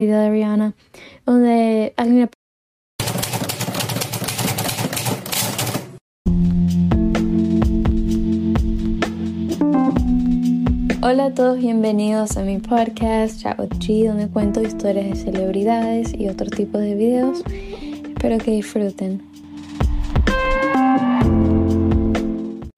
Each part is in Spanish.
video de Rihanna donde alguien Hola a todos, bienvenidos a mi podcast Chat with G, donde cuento historias de celebridades y otro tipo de videos. Espero que disfruten.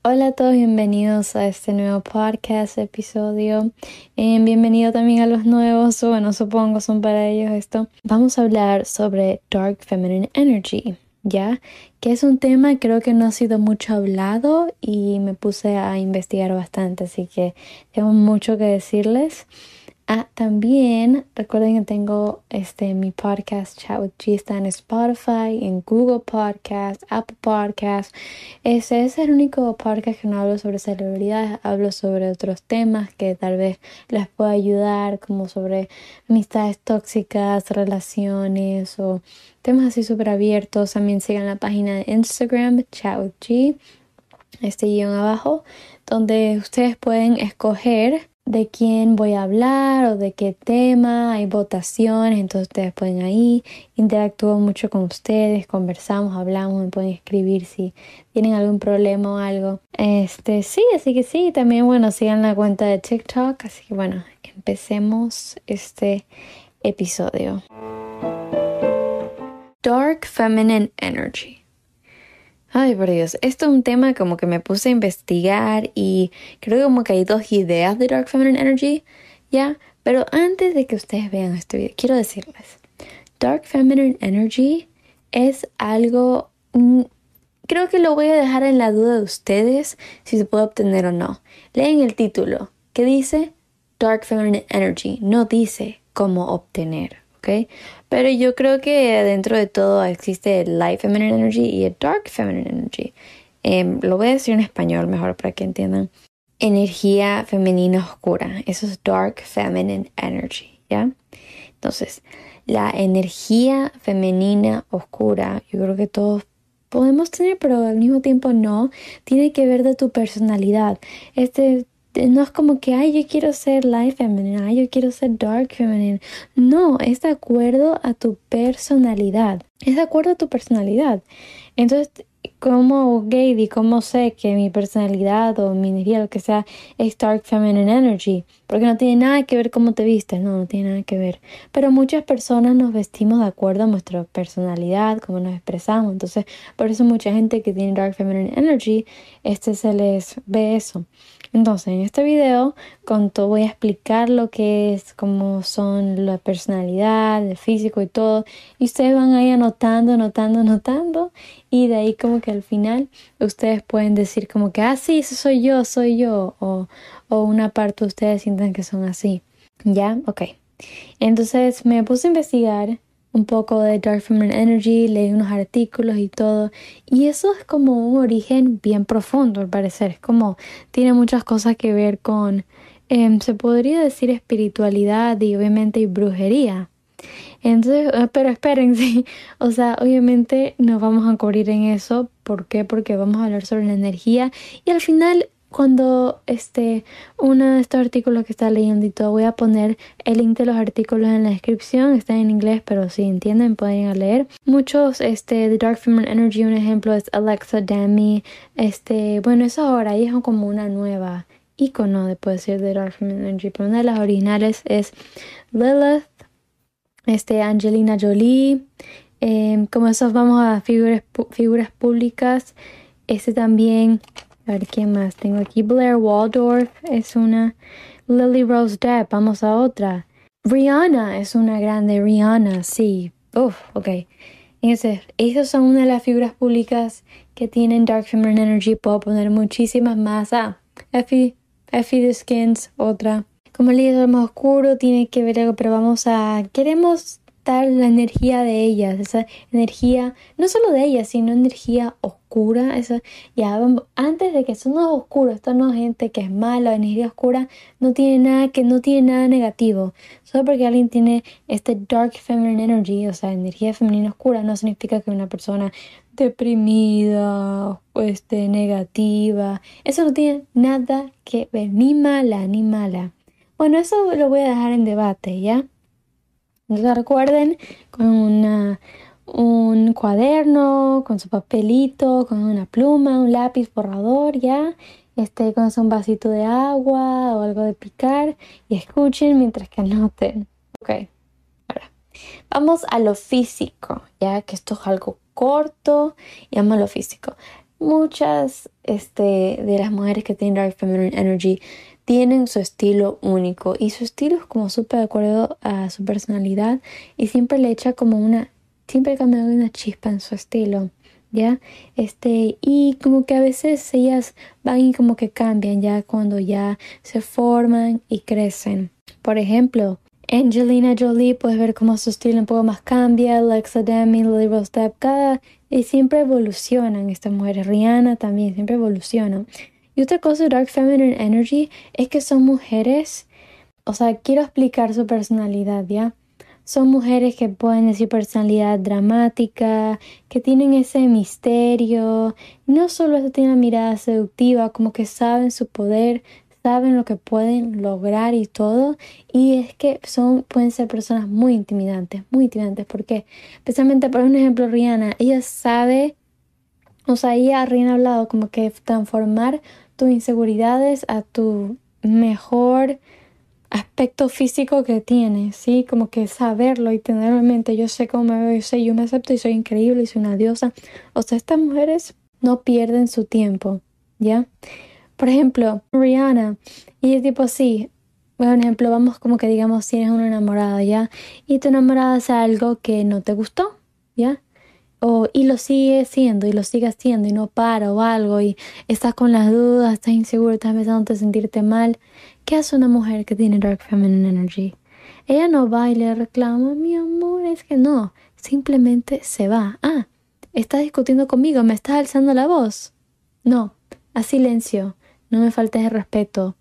Hola a todos, bienvenidos a este nuevo podcast episodio. Eh, bienvenido también a los nuevos, bueno, supongo son para ellos esto. Vamos a hablar sobre Dark Feminine Energy, ¿ya? Que es un tema creo que no ha sido mucho hablado y me puse a investigar bastante, así que tengo mucho que decirles. Ah, también recuerden que tengo este mi podcast Chat with G está en Spotify, en Google Podcast, Apple Podcast. Ese es el único podcast que no hablo sobre celebridades, hablo sobre otros temas que tal vez les pueda ayudar, como sobre amistades tóxicas, relaciones o temas así súper abiertos. También sigan la página de Instagram Chat with G, este guion abajo, donde ustedes pueden escoger de quién voy a hablar o de qué tema, hay votaciones, entonces ustedes pueden ahí, interactúo mucho con ustedes, conversamos, hablamos, me pueden escribir si tienen algún problema o algo. Este, sí, así que sí, también bueno, sigan la cuenta de TikTok, así que bueno, empecemos este episodio. Dark Feminine Energy. Ay, por Dios, esto es un tema como que me puse a investigar y creo que como que hay dos ideas de Dark Feminine Energy, ¿ya? Pero antes de que ustedes vean este video, quiero decirles, Dark Feminine Energy es algo... Mm, creo que lo voy a dejar en la duda de ustedes si se puede obtener o no. Leen el título, que dice Dark Feminine Energy, no dice cómo obtener. Pero yo creo que dentro de todo existe el Light Feminine Energy y el Dark Feminine Energy. Em, lo voy a decir en español mejor para que entiendan. Energía femenina oscura. Eso es Dark Feminine Energy, ¿ya? Entonces, la energía femenina oscura, yo creo que todos podemos tener, pero al mismo tiempo no, tiene que ver de tu personalidad. Este no es como que, ay, yo quiero ser light feminine, ay, yo quiero ser dark feminine. No, es de acuerdo a tu personalidad. Es de acuerdo a tu personalidad. Entonces, como gay y cómo sé que mi personalidad o mi energía, lo que sea, es dark feminine energy? Porque no tiene nada que ver cómo te vistes, no, no tiene nada que ver. Pero muchas personas nos vestimos de acuerdo a nuestra personalidad, cómo nos expresamos. Entonces, por eso mucha gente que tiene dark feminine energy, este se les ve eso. Entonces, en este video con todo voy a explicar lo que es, cómo son la personalidad, el físico y todo. Y ustedes van ahí anotando, anotando, anotando. Y de ahí como que al final ustedes pueden decir como que, ah, sí, eso soy yo, soy yo. O, o una parte de ustedes sientan que son así. ¿Ya? Ok. Entonces me puse a investigar un poco de Dark Feminine Energy, leí unos artículos y todo. Y eso es como un origen bien profundo, al parecer. Es como, tiene muchas cosas que ver con, em, se podría decir espiritualidad y obviamente brujería. Entonces, eh, pero espérense, o sea, obviamente nos vamos a cubrir en eso. ¿Por qué? Porque vamos a hablar sobre la energía y al final cuando este uno de estos artículos que está leyendo y todo voy a poner el link de los artículos en la descripción están en inglés pero si entienden pueden ir a leer. Muchos este The Dark Feminine Energy un ejemplo es Alexa Dami este bueno eso ahora y es como una nueva icono de puede ser de Dark Feminine Energy pero una de las originales es Lilith este Angelina Jolie em, como esos vamos a figuras figuras públicas este también a ver, ¿quién más? Tengo aquí Blair Waldorf, es una. Lily Rose Depp, vamos a otra. Rihanna es una grande, Rihanna, sí. Uf, ok. Entonces, esas son una de las figuras públicas que tienen Dark Feminine Energy. Puedo poner muchísimas más. Ah, Effie, Effie the Skins, otra. Como el líder más oscuro, tiene que ver algo, pero vamos a. Queremos la energía de ellas, esa energía, no solo de ellas, sino energía oscura eso, ya antes de que eso no es oscuro, no gente que es mala, energía oscura, no tiene nada que no tiene nada negativo. Solo porque alguien tiene este dark feminine energy, o sea, energía femenina oscura, no significa que una persona deprimida o este, negativa, eso no tiene nada que ver, ni mala ni mala. Bueno, eso lo voy a dejar en debate, ¿ya? Recuerden con una, un cuaderno, con su papelito, con una pluma, un lápiz borrador, ya, este, con un vasito de agua o algo de picar y escuchen mientras que anoten. Ok, ahora vamos a lo físico, ya que esto es algo corto y vamos a lo físico. Muchas este, de las mujeres que tienen Dark Feminine Energy tienen su estilo único y su estilo es como súper de acuerdo a su personalidad y siempre le echa como una, siempre cambia una chispa en su estilo. ¿ya? Este, y como que a veces ellas van y como que cambian ya cuando ya se forman y crecen. Por ejemplo, Angelina Jolie, puedes ver cómo su estilo un poco más cambia, Alexa Demi, Lily Rose Depp, cada y siempre evolucionan estas mujeres. Rihanna también siempre evolucionan. Y otra cosa de Dark Feminine Energy es que son mujeres, o sea, quiero explicar su personalidad, ¿ya? Son mujeres que pueden decir personalidad dramática, que tienen ese misterio. No solo eso tienen una mirada seductiva, como que saben su poder, saben lo que pueden lograr y todo. Y es que son, pueden ser personas muy intimidantes, muy intimidantes. Porque, especialmente por un ejemplo, Rihanna, ella sabe, o sea, ha hablado como que transformar tus inseguridades a tu mejor aspecto físico que tienes, ¿sí? Como que saberlo y tenerlo en mente, yo sé cómo me veo, yo sé, yo me acepto y soy increíble y soy una diosa. O sea, estas mujeres no pierden su tiempo, ¿ya? Por ejemplo, Rihanna, y es tipo así, por ejemplo, vamos como que digamos si eres una enamorada, ¿ya? Y tu enamorada hace algo que no te gustó, ¿ya? O, y lo sigue siendo y lo sigue haciendo y no para o algo y estás con las dudas, estás inseguro, estás empezando a sentirte mal. ¿Qué hace una mujer que tiene Dark Feminine Energy? Ella no va y le reclama, mi amor, es que no, simplemente se va. Ah, estás discutiendo conmigo, me estás alzando la voz. No, a silencio no me faltes el respeto.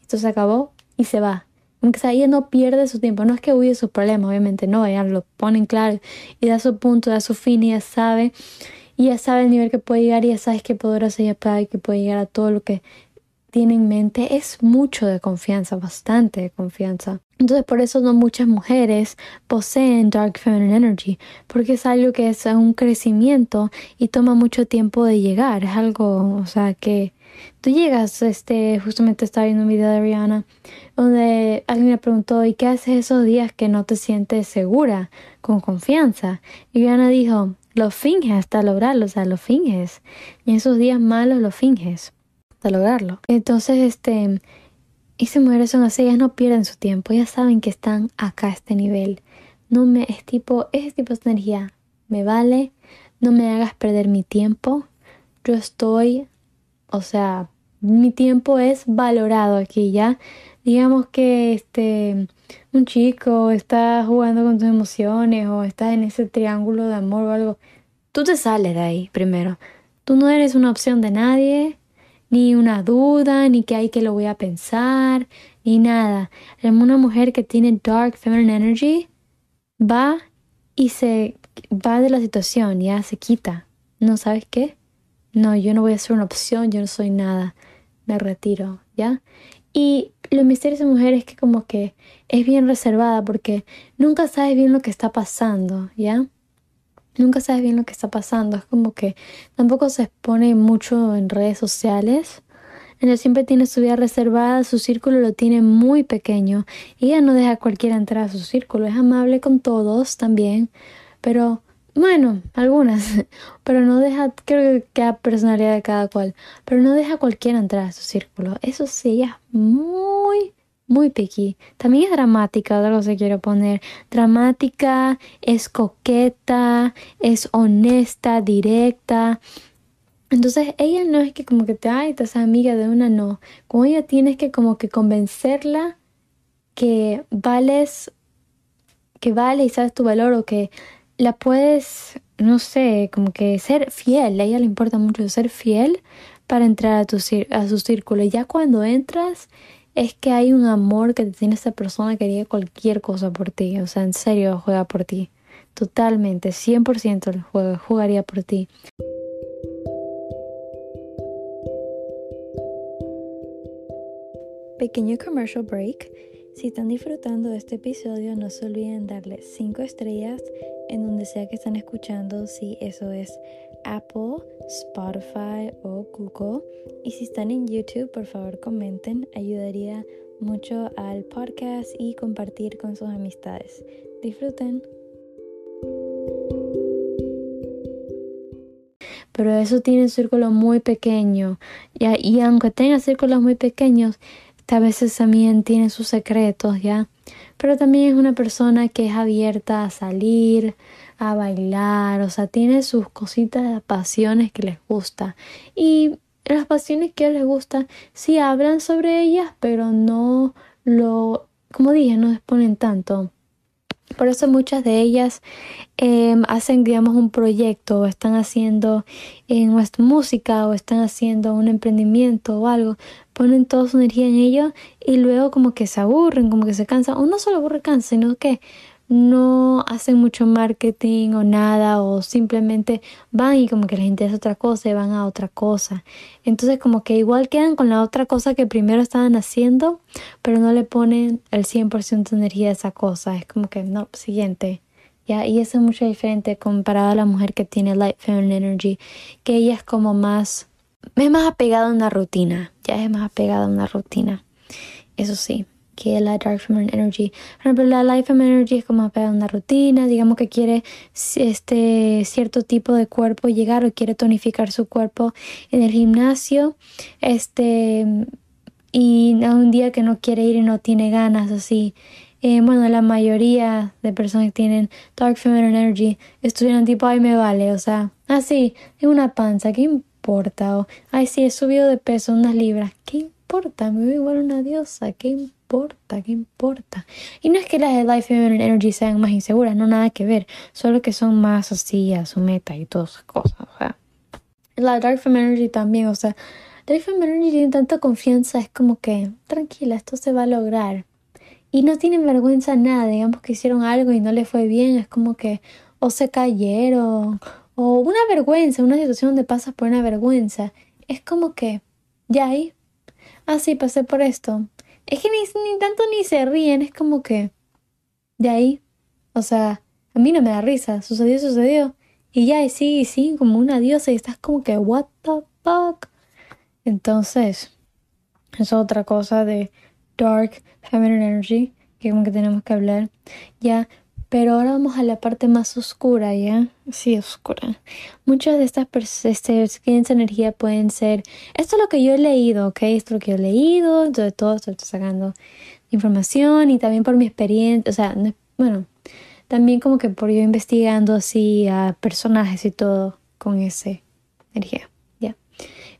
Esto se acabó y se va. Aunque sea, ella no pierde su tiempo, no es que huye sus problemas, obviamente no, ella lo pone en claro y da su punto, da su fin y ella sabe, y ella sabe el nivel que puede llegar y ella sabe que poderosa ella puede, que puede llegar a todo lo que tiene en mente. Es mucho de confianza, bastante de confianza. Entonces por eso no muchas mujeres poseen Dark Feminine Energy, porque es algo que es un crecimiento y toma mucho tiempo de llegar, es algo, o sea, que Tú llegas, este, justamente estaba viendo un video de Rihanna donde alguien me preguntó, ¿y qué haces esos días que no te sientes segura, con confianza? Y Rihanna dijo, lo finges hasta lograrlo, o sea, lo finges. Y en esos días malos lo finges hasta lograrlo. Entonces, este, esas mujeres son así, ellas no pierden su tiempo, ellas saben que están acá a este nivel. No me, es tipo, ese tipo de energía me vale, no me hagas perder mi tiempo. Yo estoy o sea, mi tiempo es valorado aquí, ¿ya? Digamos que este un chico está jugando con tus emociones o está en ese triángulo de amor o algo, tú te sales de ahí primero. Tú no eres una opción de nadie, ni una duda, ni que hay que lo voy a pensar, ni nada. Una mujer que tiene dark feminine energy va y se va de la situación, ya se quita. ¿No sabes qué? No, yo no voy a ser una opción, yo no soy nada, me retiro, ¿ya? Y lo misterio de esa mujer es que como que es bien reservada porque nunca sabes bien lo que está pasando, ¿ya? Nunca sabes bien lo que está pasando, es como que tampoco se expone mucho en redes sociales. Ella siempre tiene su vida reservada, su círculo lo tiene muy pequeño. Ella no deja a cualquiera entrar a su círculo, es amable con todos también, pero bueno, algunas, pero no deja, creo que cada personalidad de cada cual, pero no deja a cualquiera entrar a su círculo. Eso sí, ella es muy, muy picky. También es dramática, otra cosa que quiero poner. Dramática, es coqueta, es honesta, directa. Entonces ella no es que como que te, ay, te amiga de una, no. Como ella tienes que como que convencerla que vales, que vale y sabes tu valor o que la puedes, no sé, como que ser fiel, a ella le importa mucho ser fiel para entrar a, tu, a su círculo. Y ya cuando entras, es que hay un amor que te tiene esa persona que haría cualquier cosa por ti. O sea, en serio, juega por ti. Totalmente, 100% juega, jugaría por ti. Pequeño commercial break. Si están disfrutando de este episodio, no se olviden darle 5 estrellas en donde sea que están escuchando, si eso es Apple, Spotify o Google. Y si están en YouTube, por favor comenten, ayudaría mucho al podcast y compartir con sus amistades. Disfruten. Pero eso tiene un círculo muy pequeño. Y, y aunque tenga círculos muy pequeños, a veces también tiene sus secretos, ¿ya? Pero también es una persona que es abierta a salir, a bailar, o sea, tiene sus cositas, pasiones que les gusta. Y las pasiones que les gusta, sí hablan sobre ellas, pero no lo, como dije, no exponen tanto. Por eso muchas de ellas em, hacen, digamos, un proyecto o están haciendo en nuestra música o están haciendo un emprendimiento o algo, ponen toda su energía en ello y luego como que se aburren, como que se cansan, o no solo aburre, cansa, sino que no hacen mucho marketing o nada o simplemente van y como que les interesa otra cosa y van a otra cosa. Entonces como que igual quedan con la otra cosa que primero estaban haciendo, pero no le ponen el 100% de energía a esa cosa. Es como que no, siguiente. ¿Ya? Y eso es mucho diferente comparado a la mujer que tiene Light Feminine Energy, que ella es como más, es más apegada a una rutina, ya es más apegada a una rutina. Eso sí, que la Dark Feminine Energy. Por ejemplo, la Light Feminine Energy es como pegar una rutina, digamos que quiere este cierto tipo de cuerpo llegar o quiere tonificar su cuerpo en el gimnasio, este y un día que no quiere ir y no tiene ganas así. Eh, bueno, la mayoría de personas que tienen Dark Feminine Energy estuvieran tipo, ay, me vale, o sea, así, ah, una panza, ¿qué importa? O, ay, sí, he subido de peso unas libras, ¿qué importa? Me veo igual una diosa, ¿qué importa? Importa? ¿Qué importa? Y no es que las de Life Feminine Energy sean más inseguras, no nada que ver, solo que son más así a su meta y todas esas cosas, o sea. La Dark Feminine Energy también, o sea, Dark Feminine Energy tiene tanta confianza, es como que, tranquila, esto se va a lograr. Y no tienen vergüenza nada, digamos que hicieron algo y no le fue bien, es como que o se cayeron, o una vergüenza, una situación donde pasas por una vergüenza. Es como que, ya ahí, ah, sí, pasé por esto. Es que ni, tanto ni se ríen, es como que de ahí, o sea, a mí no me da risa, sucedió, sucedió. Y ya, y sí, y sí, como una diosa y estás como que, what the fuck. Entonces, es otra cosa de Dark Feminine Energy que como que tenemos que hablar. Ya, pero ahora vamos a la parte más oscura, ¿ya? Sí, oscura. Muchas de estas este, esta energía pueden ser... Esto es lo que yo he leído, ¿ok? Esto es lo que yo he leído, entonces todo esto estoy sacando información y también por mi experiencia, o sea, bueno, también como que por yo investigando así a personajes y todo con esa energía, ¿ya?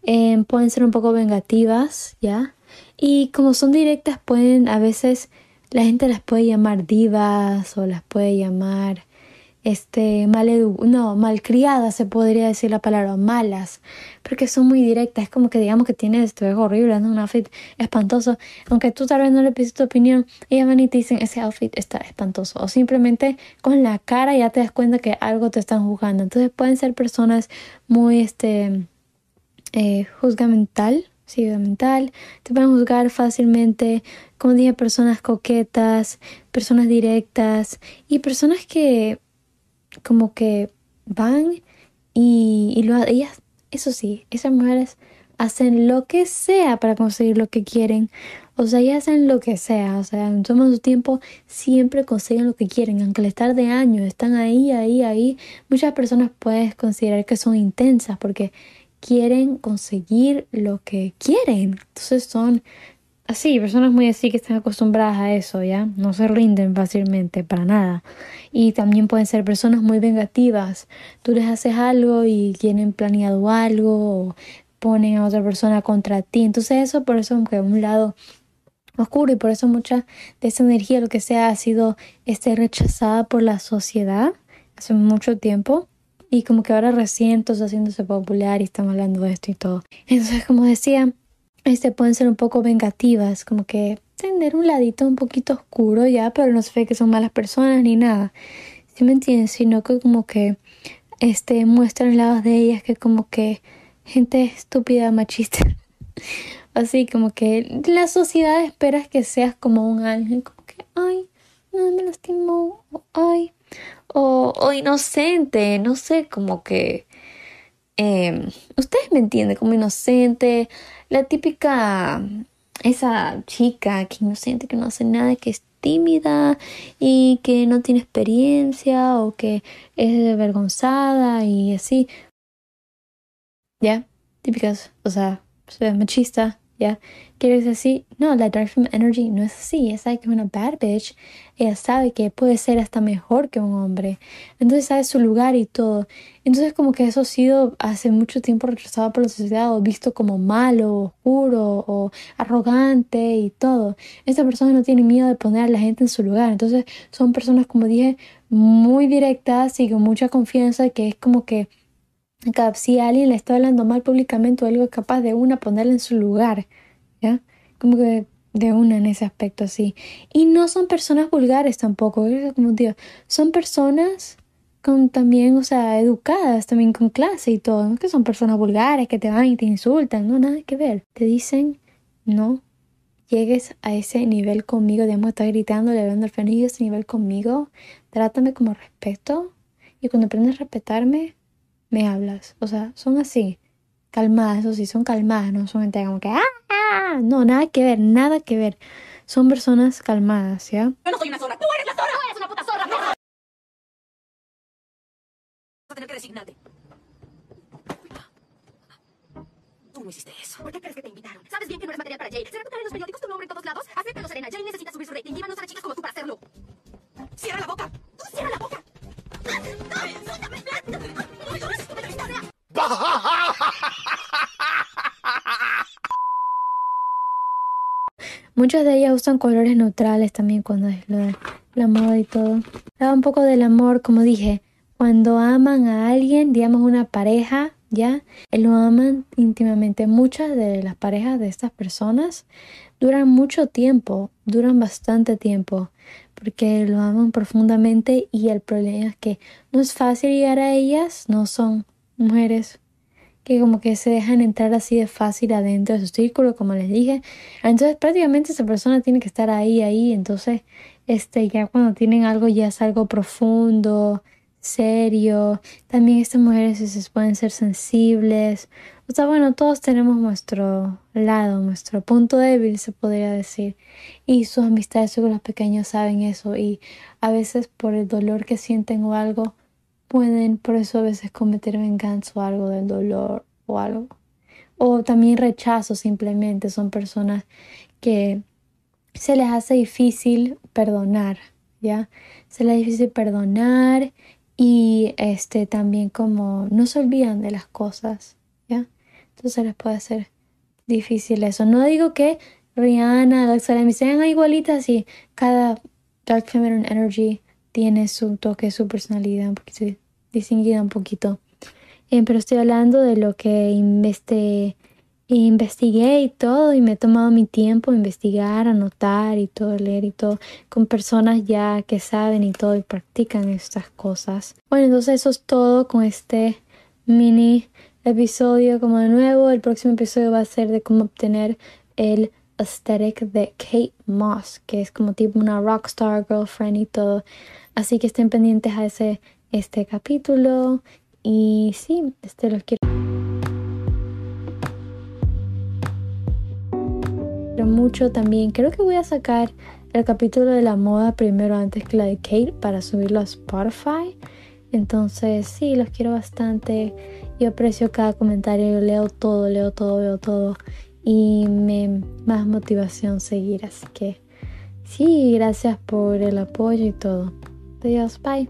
Em, pueden ser un poco vengativas, ¿ya? Y como son directas pueden a veces la gente las puede llamar divas o las puede llamar este mal no malcriadas se podría decir la palabra malas porque son muy directas es como que digamos que tiene esto es horrible ¿no? un outfit espantoso aunque tú tal vez no le pides tu opinión ellas van y te dicen ese outfit está espantoso o simplemente con la cara ya te das cuenta que algo te están juzgando entonces pueden ser personas muy este eh, juzgamental mental, te pueden juzgar fácilmente, como dije, personas coquetas, personas directas y personas que como que van y, y lo, ellas, eso sí, esas mujeres hacen lo que sea para conseguir lo que quieren. O sea, ellas hacen lo que sea. O sea, todo su tiempo siempre consiguen lo que quieren. Aunque les tarde años, están ahí, ahí, ahí. Muchas personas puedes considerar que son intensas porque quieren conseguir lo que quieren. Entonces son así, personas muy así que están acostumbradas a eso, ¿ya? No se rinden fácilmente para nada. Y también pueden ser personas muy vengativas. Tú les haces algo y tienen planeado algo ponen a otra persona contra ti. Entonces eso por eso aunque un lado oscuro y por eso mucha de esa energía, lo que sea, ha sido este, rechazada por la sociedad hace mucho tiempo y como que ahora recién está haciéndose popular y estamos hablando de esto y todo. Entonces, como decía, este pueden ser un poco vengativas, como que tener un ladito un poquito oscuro ya, pero no se ve que son malas personas ni nada. ¿Sí me entiendes? Sino que como que este muestran lados de ellas que como que gente estúpida, machista. Así como que la sociedad espera que seas como un ángel, como que, ay, no me lastimó, ay, o, inocente, no sé, como que... Em, ustedes me entienden, como inocente, la típica, esa chica que inocente, que no hace nada, que es tímida y que no tiene experiencia o que es avergonzada y así. ¿Ya? Típicas, o sea, machista, ¿ya? ¿Quieres así? No, la Dark Feminine Energy no es así. Es que es una bad bitch. Ella sabe que puede ser hasta mejor que un hombre. Entonces sabe su lugar y todo. Entonces como que eso ha sido hace mucho tiempo rechazado por la sociedad o visto como malo, oscuro o arrogante y todo. Esta persona no tiene miedo de poner a la gente en su lugar. Entonces son personas, como dije, muy directas y con mucha confianza que es como que si alguien le está hablando mal públicamente o algo capaz de una ponerle en su lugar, ¿ya? Como que de una en ese aspecto así. Y no son personas vulgares tampoco, como digo, son personas con también, o sea, educadas, también con clase y todo, no que son personas vulgares que te van y te insultan, no, nada que ver. Te dicen, no llegues a ese nivel conmigo, digamos, estar gritando, hablando al y ese nivel conmigo, trátame como respeto y cuando aprendes a respetarme, me hablas. O sea, son así, calmadas, eso sí, son calmadas, no son gente como que, ¡ah! No, nada que ver, nada que ver. Son personas calmadas, ¿ya? Yo no soy una zorra, tú eres la zorra, tú eres una puta zorra. Vas a tener que resignarte. Tú no hiciste eso. ¿Por qué crees que te invitaron? ¿Sabes bien que no eres material para Jay? ¿Será tu cara en los periódicos, tu nombre en todos lados? Acéptalo, Serena. Jay necesita subir su rating. Llévanos a las chicas como tú para hacerlo. ¡Cierra la boca! ¡Tú cierra la boca! Muchas de ellas usan colores neutrales también cuando es lo de la moda y todo. Habla un poco del amor, como dije, cuando aman a alguien, digamos una pareja, ¿ya? Lo aman íntimamente. Muchas de las parejas de estas personas duran mucho tiempo, duran bastante tiempo, porque lo aman profundamente y el problema es que no es fácil llegar a ellas, no son mujeres que como que se dejan entrar así de fácil adentro de su círculo, como les dije. Entonces prácticamente esa persona tiene que estar ahí, ahí. Entonces, este, ya cuando tienen algo ya es algo profundo, serio. También estas mujeres pueden ser sensibles. O sea, bueno, todos tenemos nuestro lado, nuestro punto débil, se podría decir. Y sus amistades con los pequeños saben eso. Y a veces por el dolor que sienten o algo, pueden por eso a veces cometer venganza o algo del dolor o algo. O también rechazo simplemente. Son personas que se les hace difícil perdonar, ¿ya? Se les hace difícil perdonar y este también como no se olvidan de las cosas, ¿ya? Entonces les puede ser difícil eso. No digo que Rihanna, Dark sean igualitas y cada Dark Feminine Energy tiene su toque, su personalidad un poquito distinguida un poquito. Eh, pero estoy hablando de lo que investe, investigué y todo y me he tomado mi tiempo investigar, anotar y todo, leer y todo con personas ya que saben y todo y practican estas cosas. Bueno, entonces eso es todo con este mini episodio como de nuevo. El próximo episodio va a ser de cómo obtener el aesthetic de Kate Moss, que es como tipo una rockstar girlfriend y todo. Así que estén pendientes a ese este capítulo y sí, este los quiero mucho también. Creo que voy a sacar el capítulo de la moda primero antes que la de Kate para subirlo a Spotify. Entonces, sí, los quiero bastante. Yo aprecio cada comentario, leo todo, leo todo, veo todo. Y me más motivación seguir. Así que sí, gracias por el apoyo y todo. Adiós, bye.